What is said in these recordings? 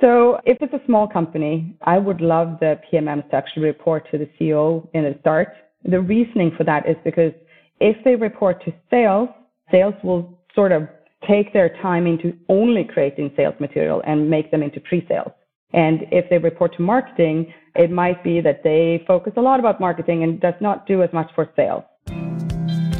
So if it's a small company, I would love the PMMs to actually report to the CEO in the start. The reasoning for that is because if they report to sales, sales will sort of take their time into only creating sales material and make them into pre-sales. And if they report to marketing, it might be that they focus a lot about marketing and does not do as much for sales.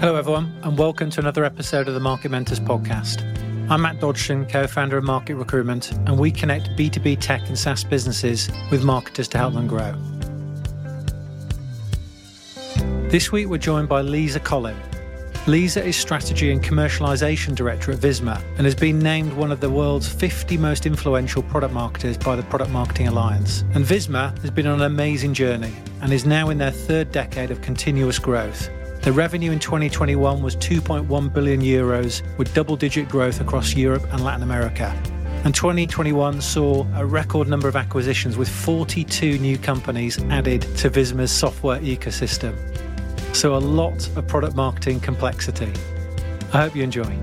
Hello, everyone, and welcome to another episode of the Market Mentors podcast. I'm Matt Dodgson, co founder of Market Recruitment, and we connect B2B tech and SaaS businesses with marketers to help them grow. This week, we're joined by Lisa Collin. Lisa is Strategy and Commercialization Director at Visma and has been named one of the world's 50 most influential product marketers by the Product Marketing Alliance. And Visma has been on an amazing journey and is now in their third decade of continuous growth. The revenue in 2021 was 2.1 billion euros, with double digit growth across Europe and Latin America. And 2021 saw a record number of acquisitions, with 42 new companies added to Visma's software ecosystem. So, a lot of product marketing complexity. I hope you enjoy.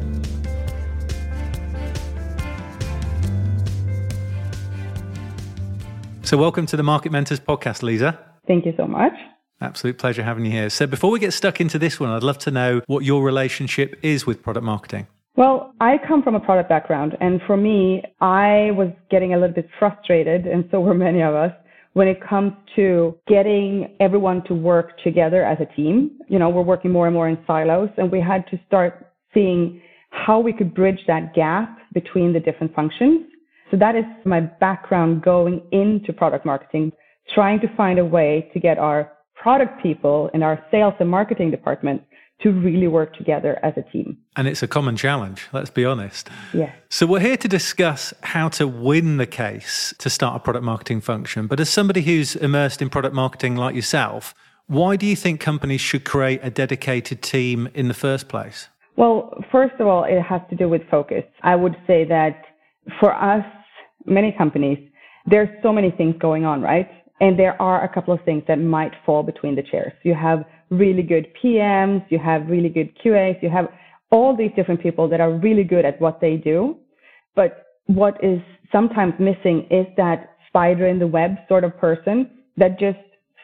So, welcome to the Market Mentors podcast, Lisa. Thank you so much. Absolute pleasure having you here. So, before we get stuck into this one, I'd love to know what your relationship is with product marketing. Well, I come from a product background, and for me, I was getting a little bit frustrated, and so were many of us, when it comes to getting everyone to work together as a team. You know, we're working more and more in silos, and we had to start seeing how we could bridge that gap between the different functions. So that is my background going into product marketing, trying to find a way to get our product people in our sales and marketing departments to really work together as a team. And it's a common challenge, let's be honest. Yes. So we're here to discuss how to win the case to start a product marketing function. But as somebody who's immersed in product marketing like yourself, why do you think companies should create a dedicated team in the first place? Well, first of all, it has to do with focus. I would say that for us, many companies, there's so many things going on, right? And there are a couple of things that might fall between the chairs. You have really good PMs, you have really good QAs, you have all these different people that are really good at what they do. But what is sometimes missing is that spider in the web sort of person that just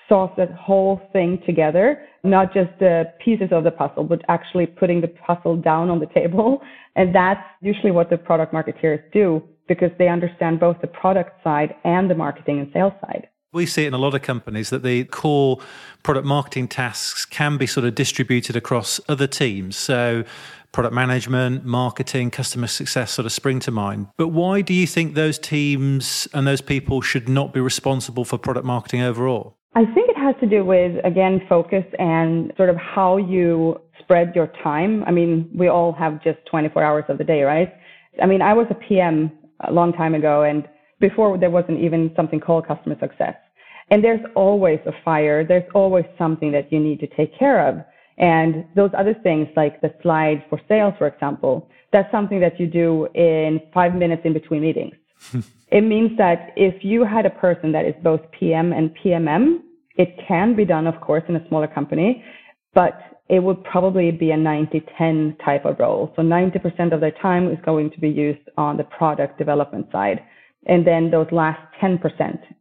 saws that whole thing together, not just the pieces of the puzzle, but actually putting the puzzle down on the table. And that's usually what the product marketeers do because they understand both the product side and the marketing and sales side. We see it in a lot of companies that the core product marketing tasks can be sort of distributed across other teams. So, product management, marketing, customer success sort of spring to mind. But why do you think those teams and those people should not be responsible for product marketing overall? I think it has to do with, again, focus and sort of how you spread your time. I mean, we all have just 24 hours of the day, right? I mean, I was a PM a long time ago and before there wasn't even something called customer success. And there's always a fire. There's always something that you need to take care of. And those other things like the slide for sales, for example, that's something that you do in five minutes in between meetings. it means that if you had a person that is both PM and PMM, it can be done, of course, in a smaller company, but it would probably be a 90-10 type of role. So 90% of their time is going to be used on the product development side. And then those last 10%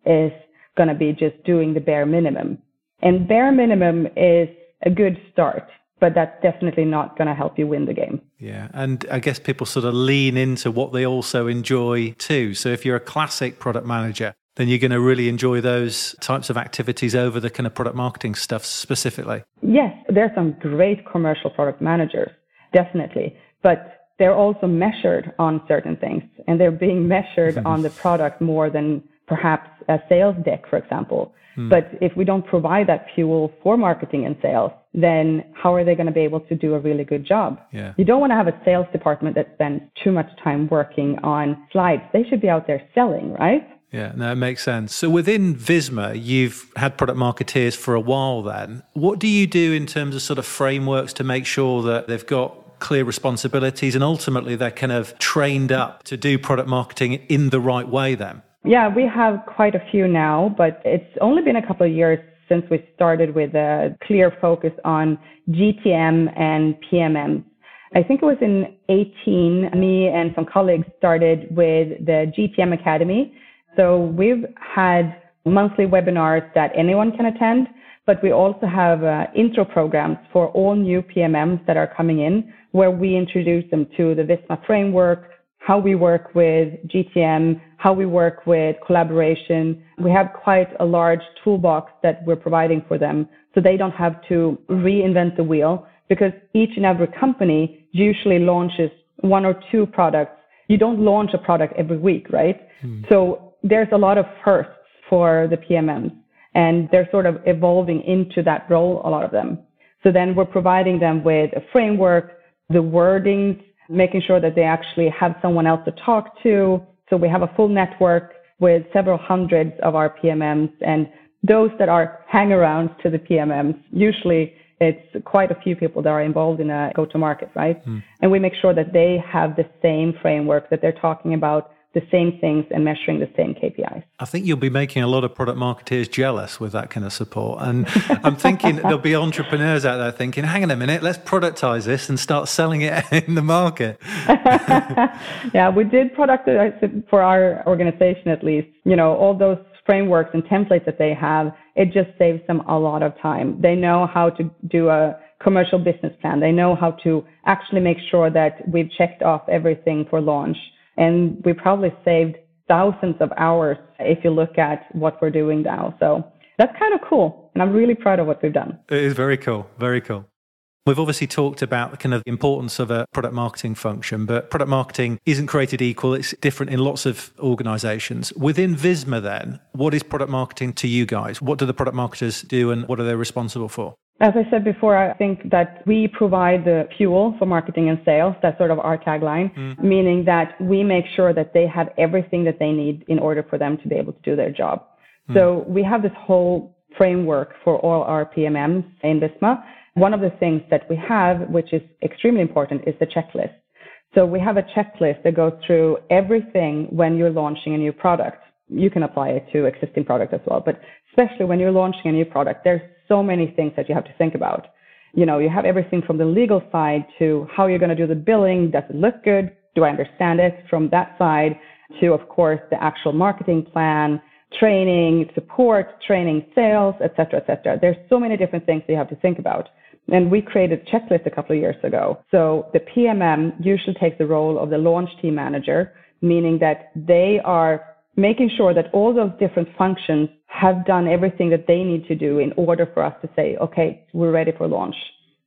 is going to be just doing the bare minimum. And bare minimum is a good start, but that's definitely not going to help you win the game. Yeah. And I guess people sort of lean into what they also enjoy too. So if you're a classic product manager, then you're going to really enjoy those types of activities over the kind of product marketing stuff specifically. Yes, there are some great commercial product managers, definitely. But they're also measured on certain things and they're being measured on the product more than perhaps a sales deck, for example. Mm. But if we don't provide that fuel for marketing and sales, then how are they going to be able to do a really good job? Yeah. You don't want to have a sales department that spends too much time working on slides. They should be out there selling, right? Yeah, no, it makes sense. So within Visma, you've had product marketeers for a while then. What do you do in terms of sort of frameworks to make sure that they've got clear responsibilities and ultimately they're kind of trained up to do product marketing in the right way then? Yeah, we have quite a few now, but it's only been a couple of years since we started with a clear focus on GTM and PMM. I think it was in 18, me and some colleagues started with the GTM Academy, So we've had monthly webinars that anyone can attend, but we also have uh, intro programs for all new PMMs that are coming in, where we introduce them to the Visma framework, how we work with GTM, how we work with collaboration. We have quite a large toolbox that we're providing for them so they don't have to reinvent the wheel because each and every company usually launches one or two products. You don't launch a product every week, right? Hmm. So there's a lot of firsts for the PMMs and they're sort of evolving into that role, a lot of them. So then we're providing them with a framework, the wordings, making sure that they actually have someone else to talk to. So we have a full network with several hundreds of our PMMs and those that are hangarounds to the PMMs, usually it's quite a few people that are involved in a go-to-market, right? Mm. And we make sure that they have the same framework that they're talking about the same things and measuring the same KPIs. I think you'll be making a lot of product marketeers jealous with that kind of support. And I'm thinking there'll be entrepreneurs out there thinking, hang on a minute, let's productize this and start selling it in the market. yeah, we did productize it for our organization at least. You know, all those frameworks and templates that they have, it just saves them a lot of time. They know how to do a commercial business plan. They know how to actually make sure that we've checked off everything for launch and we probably saved thousands of hours if you look at what we're doing now. So that's kind of cool. And I'm really proud of what we've done. It is very cool. Very cool. We've obviously talked about the kind of the importance of a product marketing function, but product marketing isn't created equal. It's different in lots of organizations. Within Visma, then, what is product marketing to you guys? What do the product marketers do and what are they responsible for? As I said before, I think that we provide the fuel for marketing and sales. That's sort of our tagline, mm. meaning that we make sure that they have everything that they need in order for them to be able to do their job. Mm. So we have this whole framework for all our PMMs in Visma. One of the things that we have, which is extremely important, is the checklist. So we have a checklist that goes through everything when you're launching a new product. You can apply it to existing product as well, but especially when you're launching a new product, there's so many things that you have to think about. You know, you have everything from the legal side to how you're going to do the billing. Does it look good? Do I understand it? From that side to, of course, the actual marketing plan, training, support, training, sales, etc., etc. There's so many different things that you have to think about. And we created a checklist a couple of years ago. So the PMM usually takes the role of the launch team manager, meaning that they are making sure that all those different functions have done everything that they need to do in order for us to say, okay, we're ready for launch.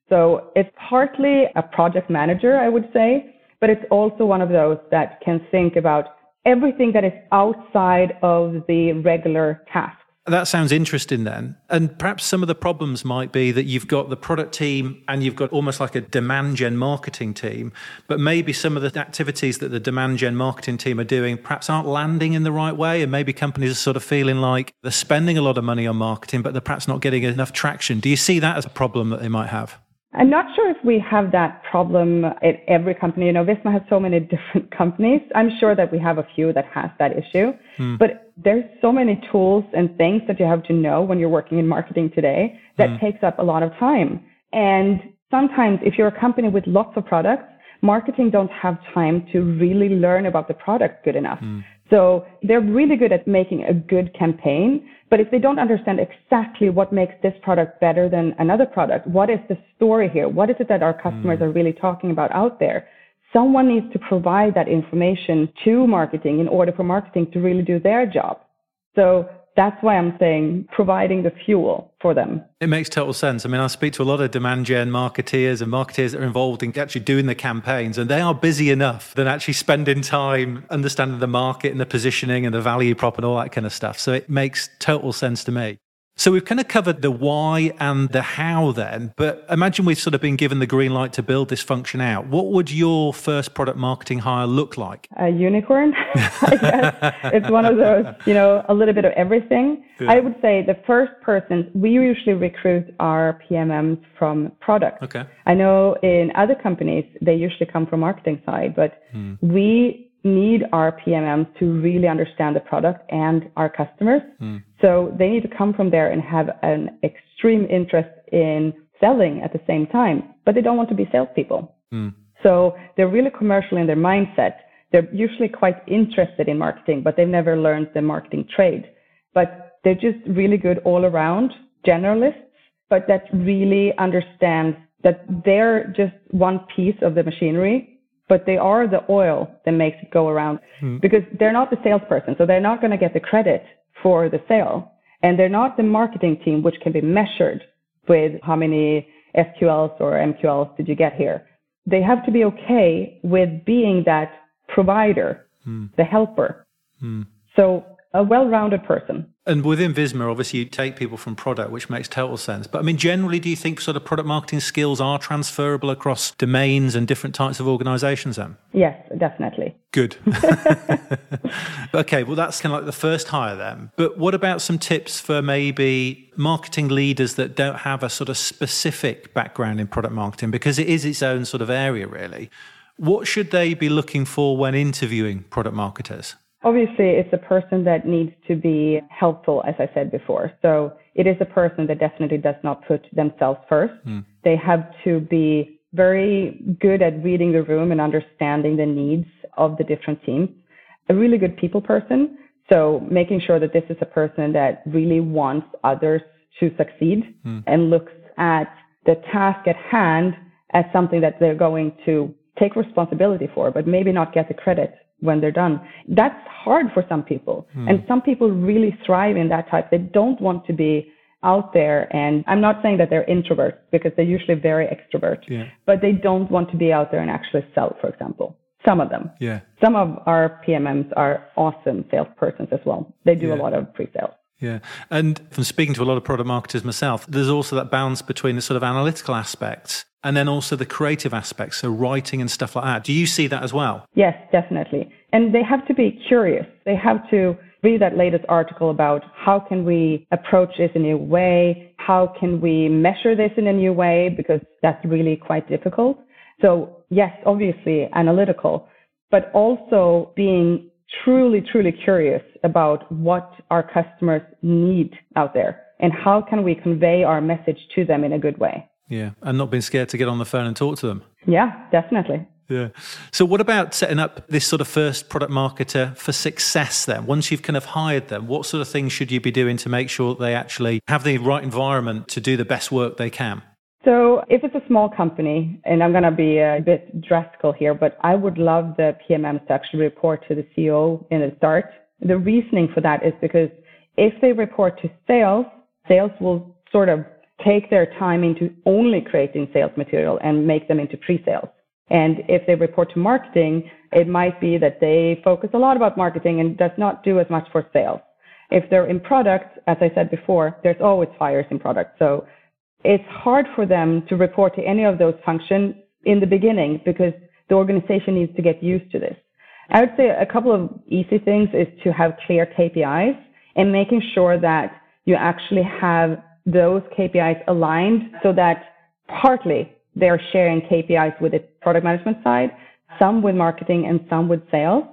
So it's partly a project manager, I would say, but it's also one of those that can think about everything that is outside of the regular task. That sounds interesting then. And perhaps some of the problems might be that you've got the product team and you've got almost like a demand gen marketing team, but maybe some of the activities that the demand gen marketing team are doing perhaps aren't landing in the right way. And maybe companies are sort of feeling like they're spending a lot of money on marketing, but they're perhaps not getting enough traction. Do you see that as a problem that they might have? I'm not sure if we have that problem at every company. You know, Visma has so many different companies. I'm sure that we have a few that has that issue. Hmm. But there's so many tools and things that you have to know when you're working in marketing today that hmm. takes up a lot of time. And sometimes if you're a company with lots of products, marketing don't have time to really learn about the product good enough. Hmm. So they're really good at making a good campaign, but if they don't understand exactly what makes this product better than another product, what is the story here? What is it that our customers mm. are really talking about out there? Someone needs to provide that information to marketing in order for marketing to really do their job. So that's why I'm saying providing the fuel for them. It makes total sense. I mean, I speak to a lot of demand gen marketeers and marketeers that are involved in actually doing the campaigns, and they are busy enough than actually spending time understanding the market and the positioning and the value prop and all that kind of stuff. So it makes total sense to me. So we've kind of covered the why and the how then, but imagine we've sort of been given the green light to build this function out. What would your first product marketing hire look like? A unicorn, I guess. it's one of those, you know, a little bit of everything. Yeah. I would say the first person, we usually recruit our PMMs from product. Okay. I know in other companies, they usually come from marketing side, but hmm. we need our PMMs to really understand the product and our customers. Mm. So they need to come from there and have an extreme interest in selling at the same time, but they don't want to be salespeople. Mm. So they're really commercial in their mindset. they're usually quite interested in marketing, but they've never learned the marketing trade. But they're just really good all around generalists, but that really understand that they're just one piece of the machinery, but they are the oil that makes it go around mm. because they're not the salesperson. So they're not going to get the credit for the sale. And they're not the marketing team, which can be measured with how many SQLs or MQLs did you get here. They have to be okay with being that provider, mm. the helper. Mm. So a well-rounded person. And within Visma, obviously, you take people from product, which makes total sense. But I mean, generally, do you think sort of product marketing skills are transferable across domains and different types of organizations then? Yes, definitely. Good. okay, well, that's kind of like the first hire then. But what about some tips for maybe marketing leaders that don't have a sort of specific background in product marketing? Because it is its own sort of area, really. What should they be looking for when interviewing product marketers? Obviously, it's a person that needs to be helpful, as I said before. So it is a person that definitely does not put themselves first. Mm. They have to be very good at reading the room and understanding the needs of the different teams. A really good people person. So making sure that this is a person that really wants others to succeed mm. and looks at the task at hand as something that they're going to take responsibility for, but maybe not get the credit when they're done. That's hard for some people. Mm. And some people really thrive in that type. They don't want to be out there. And I'm not saying that they're introverts because they're usually very extrovert, yeah. but they don't want to be out there and actually sell, for example. Some of them. Yeah. Some of our PMMs are awesome salespersons as well. They do yeah. a lot of pre-sales. Yeah. And from speaking to a lot of product marketers myself, there's also that balance between the sort of analytical aspects and then also the creative aspects, so writing and stuff like that. Do you see that as well? Yes, definitely. And they have to be curious. They have to read that latest article about how can we approach this in a new way? How can we measure this in a new way? Because that's really quite difficult. So yes, obviously analytical, but also being truly, truly curious about what our customers need out there and how can we convey our message to them in a good way. Yeah, and not being scared to get on the phone and talk to them. Yeah, definitely. Yeah. So, what about setting up this sort of first product marketer for success then? Once you've kind of hired them, what sort of things should you be doing to make sure that they actually have the right environment to do the best work they can? So, if it's a small company, and I'm going to be a bit drastical here, but I would love the PMMs to actually report to the CEO in the start. The reasoning for that is because if they report to sales, sales will sort of take their time into only creating sales material and make them into pre-sales. And if they report to marketing, it might be that they focus a lot about marketing and does not do as much for sales. If they're in product, as I said before, there's always fires in product. So it's hard for them to report to any of those functions in the beginning because the organization needs to get used to this. I would say a couple of easy things is to have clear KPIs and making sure that you actually have those KPIs aligned so that partly they're sharing KPIs with the product management side, some with marketing and some with sales.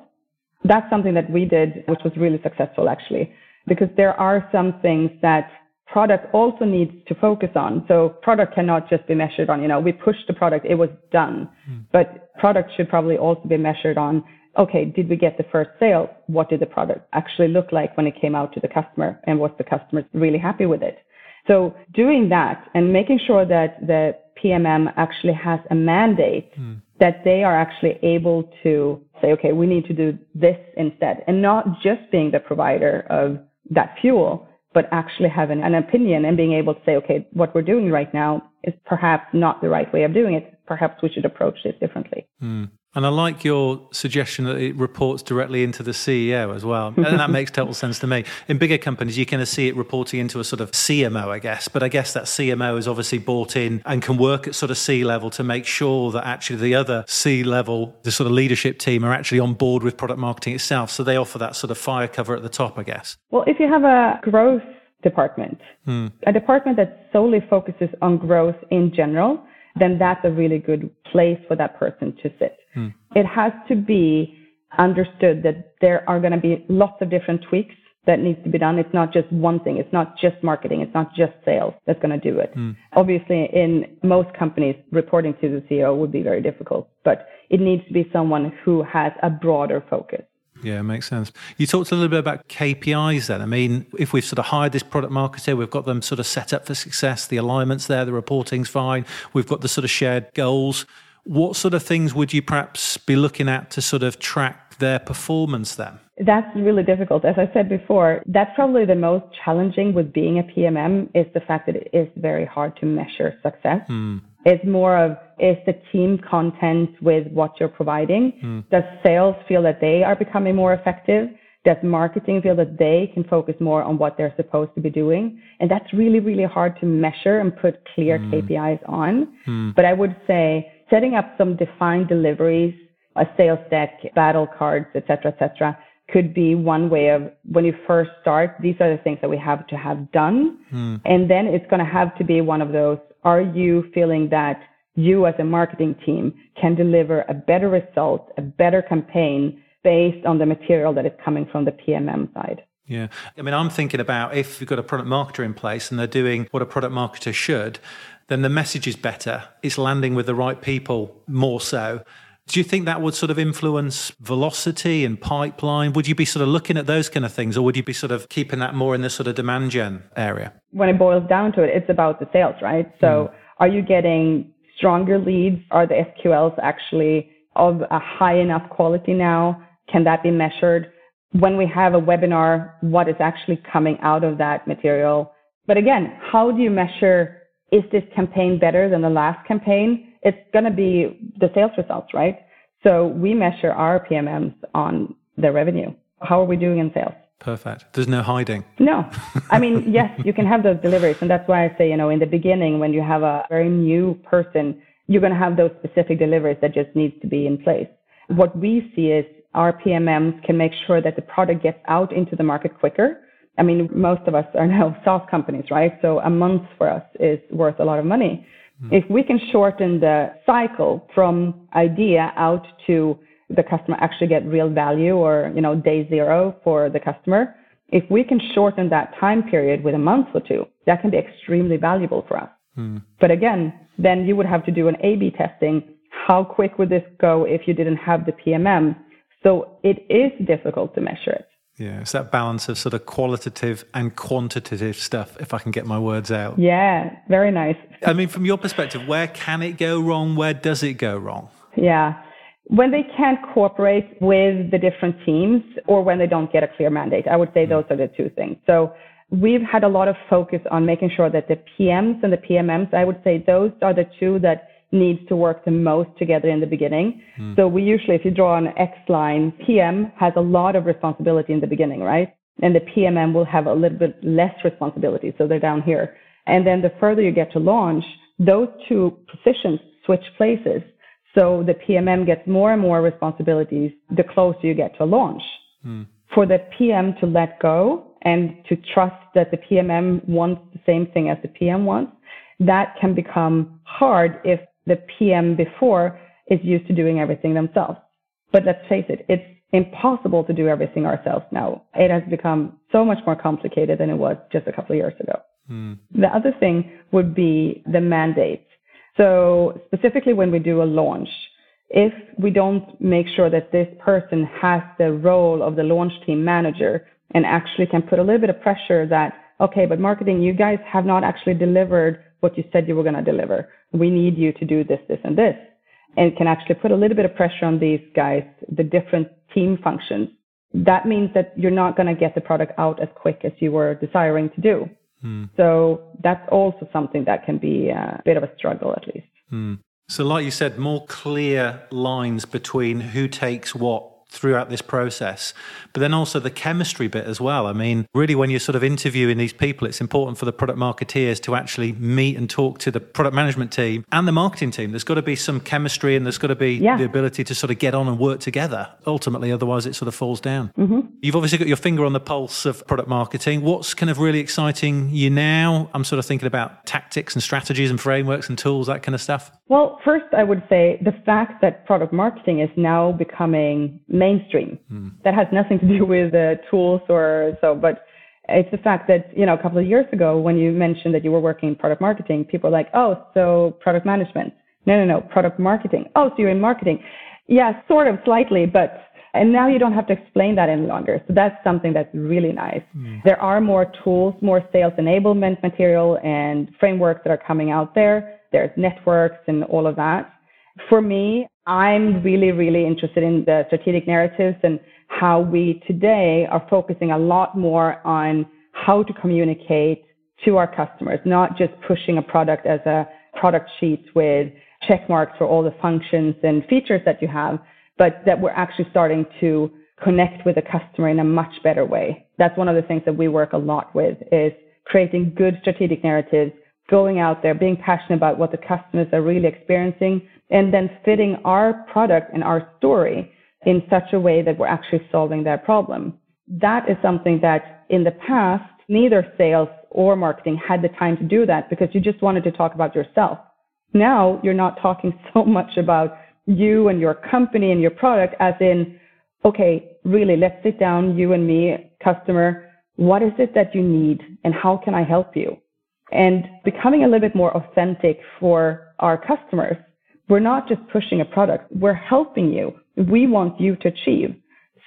That's something that we did, which was really successful actually, because there are some things that product also needs to focus on. So product cannot just be measured on, you know, we pushed the product, it was done. Mm. But product should probably also be measured on, okay, did we get the first sale? What did the product actually look like when it came out to the customer? And was the customer really happy with it? So doing that and making sure that the PMM actually has a mandate mm. that they are actually able to say, okay, we need to do this instead, and not just being the provider of that fuel, but actually having an opinion and being able to say, okay, what we're doing right now is perhaps not the right way of doing it. Perhaps we should approach this differently. Mm. And I like your suggestion that it reports directly into the CEO as well. And that makes total sense to me. In bigger companies, you kind of see it reporting into a sort of CMO, I guess. But I guess that CMO is obviously bought in and can work at sort of C level to make sure that actually the other C level, the sort of leadership team, are actually on board with product marketing itself. So they offer that sort of fire cover at the top, I guess. Well, if you have a growth department, hmm. a department that solely focuses on growth in general, then that's a really good place for that person to sit. Mm. It has to be understood that there are going to be lots of different tweaks that needs to be done. It's not just one thing. It's not just marketing. It's not just sales that's going to do it. Mm. Obviously, in most companies, reporting to the CEO would be very difficult, but it needs to be someone who has a broader focus. Yeah, makes sense. You talked a little bit about KPIs then. I mean, if we've sort of hired this product marketer, we've got them sort of set up for success, the alignment's there, the reporting's fine, we've got the sort of shared goals. What sort of things would you perhaps be looking at to sort of track their performance then? That's really difficult. As I said before, that's probably the most challenging with being a PMM is the fact that it is very hard to measure success. Mm. It's more of is the team content with what you're providing? Mm. Does sales feel that they are becoming more effective? Does marketing feel that they can focus more on what they're supposed to be doing? And that's really, really hard to measure and put clear mm. KPIs on. Mm. But I would say setting up some defined deliveries, a sales deck, battle cards, et cetera, et cetera, could be one way of when you first start, these are the things that we have to have done. Mm. And then it's going to have to be one of those. Are you feeling that you as a marketing team can deliver a better result, a better campaign based on the material that is coming from the PMM side? Yeah. I mean, I'm thinking about if you've got a product marketer in place and they're doing what a product marketer should, then the message is better. It's landing with the right people more so. Do you think that would sort of influence velocity and pipeline? Would you be sort of looking at those kind of things, or would you be sort of keeping that more in the sort of demand gen area? When it boils down to it, it's about the sales, right? So, mm. are you getting stronger leads? Are the SQLs actually of a high enough quality now? Can that be measured? When we have a webinar, what is actually coming out of that material? But again, how do you measure is this campaign better than the last campaign? it's going to be the sales results, right? So we measure our PMMs on the revenue. How are we doing in sales? Perfect. There's no hiding. No. I mean, yes, you can have those deliveries. And that's why I say, you know, in the beginning, when you have a very new person, you're going to have those specific deliveries that just needs to be in place. What we see is our PMMs can make sure that the product gets out into the market quicker. I mean, most of us are now SaaS companies, right? So a month for us is worth a lot of money. Mm. If we can shorten the cycle from idea out to the customer actually get real value or, you know, day zero for the customer, if we can shorten that time period with a month or two, that can be extremely valuable for us. Mm. But again, then you would have to do an A-B testing. How quick would this go if you didn't have the PMM? So it is difficult to measure it. Yeah, it's that balance of sort of qualitative and quantitative stuff, if I can get my words out. Yeah, very nice. I mean, from your perspective, where can it go wrong? Where does it go wrong? Yeah. When they can't cooperate with the different teams or when they don't get a clear mandate, I would say mm. those are the two things. So we've had a lot of focus on making sure that the PMs and the PMMs, I would say those are the two that needs to work the most together in the beginning. Mm. So we usually, if you draw an X line, PM has a lot of responsibility in the beginning, right? And the PMM will have a little bit less responsibility. So they're down here. And then the further you get to launch, those two positions switch places. So the PMM gets more and more responsibilities the closer you get to launch. Mm. For the PM to let go and to trust that the PMM wants the same thing as the PM wants, that can become hard if the PM before is used to doing everything themselves. But let's face it, it's impossible to do everything ourselves now. It has become so much more complicated than it was just a couple of years ago. Mm. The other thing would be the mandate. So specifically when we do a launch, if we don't make sure that this person has the role of the launch team manager and actually can put a little bit of pressure that, okay, but marketing, you guys have not actually delivered what you said you were going to deliver. We need you to do this, this, and this. And can actually put a little bit of pressure on these guys, the different team functions. That means that you're not going to get the product out as quick as you were desiring to do. Mm. So that's also something that can be a bit of a struggle, at least. Mm. So, like you said, more clear lines between who takes what throughout this process. But then also the chemistry bit as well. I mean, really, when you're sort of interviewing these people, it's important for the product marketeers to actually meet and talk to the product management team and the marketing team. There's got to be some chemistry and there's got to be yeah. the ability to sort of get on and work together ultimately, otherwise, it sort of falls down. Mm-hmm. You've obviously got your finger on the pulse of product marketing. What's kind of really exciting you now? I'm sort of thinking about tactics and strategies and frameworks and tools, that kind of stuff. Well, first, I would say the fact that product marketing is now becoming mainstream. Mm. That has nothing to do with the tools or so, but it's the fact that, you know, a couple of years ago, when you mentioned that you were working in product marketing, people were like, oh, so product management. No, no, no, product marketing. Oh, so you're in marketing. Yeah, sort of slightly, but and now you don't have to explain that any longer. So that's something that's really nice. Mm. There are more tools, more sales enablement material and frameworks that are coming out there. There's networks and all of that. For me, I'm really, really interested in the strategic narratives and how we today are focusing a lot more on how to communicate to our customers, not just pushing a product as a product sheet with check marks for all the functions and features that you have, but that we're actually starting to connect with the customer in a much better way. That's one of the things that we work a lot with is creating good strategic narratives, going out there, being passionate about what the customers are really experiencing, and then fitting our product and our story in such a way that we're actually solving their problem. That is something that in the past, neither sales or marketing had the time to do that because you just wanted to talk about yourself. Now you're not talking so much about you and your company and your product as in, okay, really, let's sit down, you and me, customer, what is it that you need and how can I help you? And becoming a little bit more authentic for our customers. We're not just pushing a product, we're helping you. We want you to achieve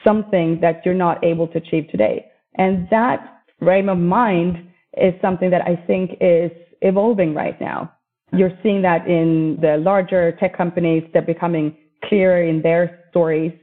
something that you're not able to achieve today. And that frame of mind is something that I think is evolving right now. You're seeing that in the larger tech companies, they're becoming clearer in their stories,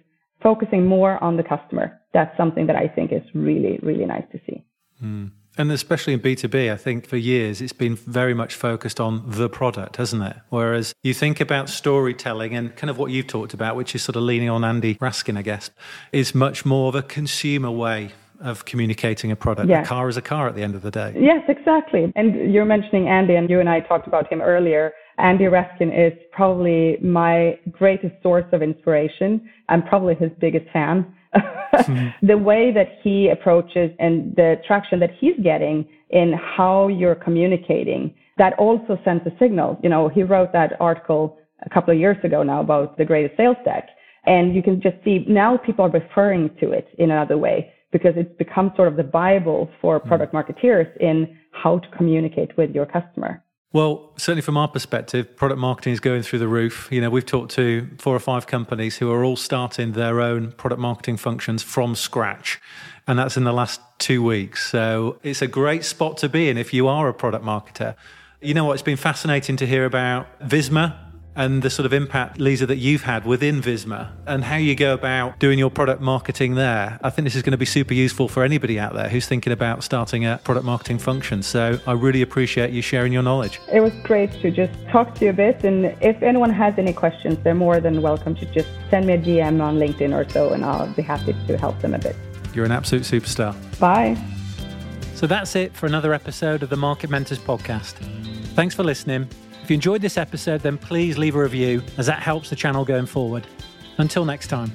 focusing more on the customer. That's something that I think is really, really nice to see. Mm. And especially in B2B, I think for years it's been very much focused on the product, hasn't it? Whereas you think about storytelling and kind of what you've talked about, which is sort of leaning on Andy Raskin, I guess, is much more of a consumer way of communicating a product. Yes. A car is a car at the end of the day. Yes, exactly. And you're mentioning Andy, and you and I talked about him earlier. Andy Raskin is probably my greatest source of inspiration. I'm probably his biggest fan. Mm-hmm. The way that he approaches and the traction that he's getting in how you're communicating, that also sends a signal. You know, he wrote that article a couple of years ago now about the greatest sales deck. And you can just see now people are referring to it in another way because it's become sort of the Bible for hmm. product marketeers in how to communicate with your customer. Well, certainly from our perspective, product marketing is going through the roof. You know, we've talked to four or five companies who are all starting their own product marketing functions from scratch. And that's in the last two weeks. So it's a great spot to be in if you are a product marketer. You know what? It's been fascinating to hear about Visma and the sort of impact, Lisa, that you've had within Visma and how you go about doing your product marketing there. I think this is going to be super useful for anybody out there who's thinking about starting a product marketing function. So I really appreciate you sharing your knowledge. It was great to just talk to you a bit. And if anyone has any questions, they're more than welcome to just send me a DM on LinkedIn or so, and I'll be happy to help them a bit. You're an absolute superstar. Bye. So that's it for another episode of the Market Mentors podcast. Thanks for listening. If you enjoyed this episode, then please leave a review as that helps the channel going forward. Until next time.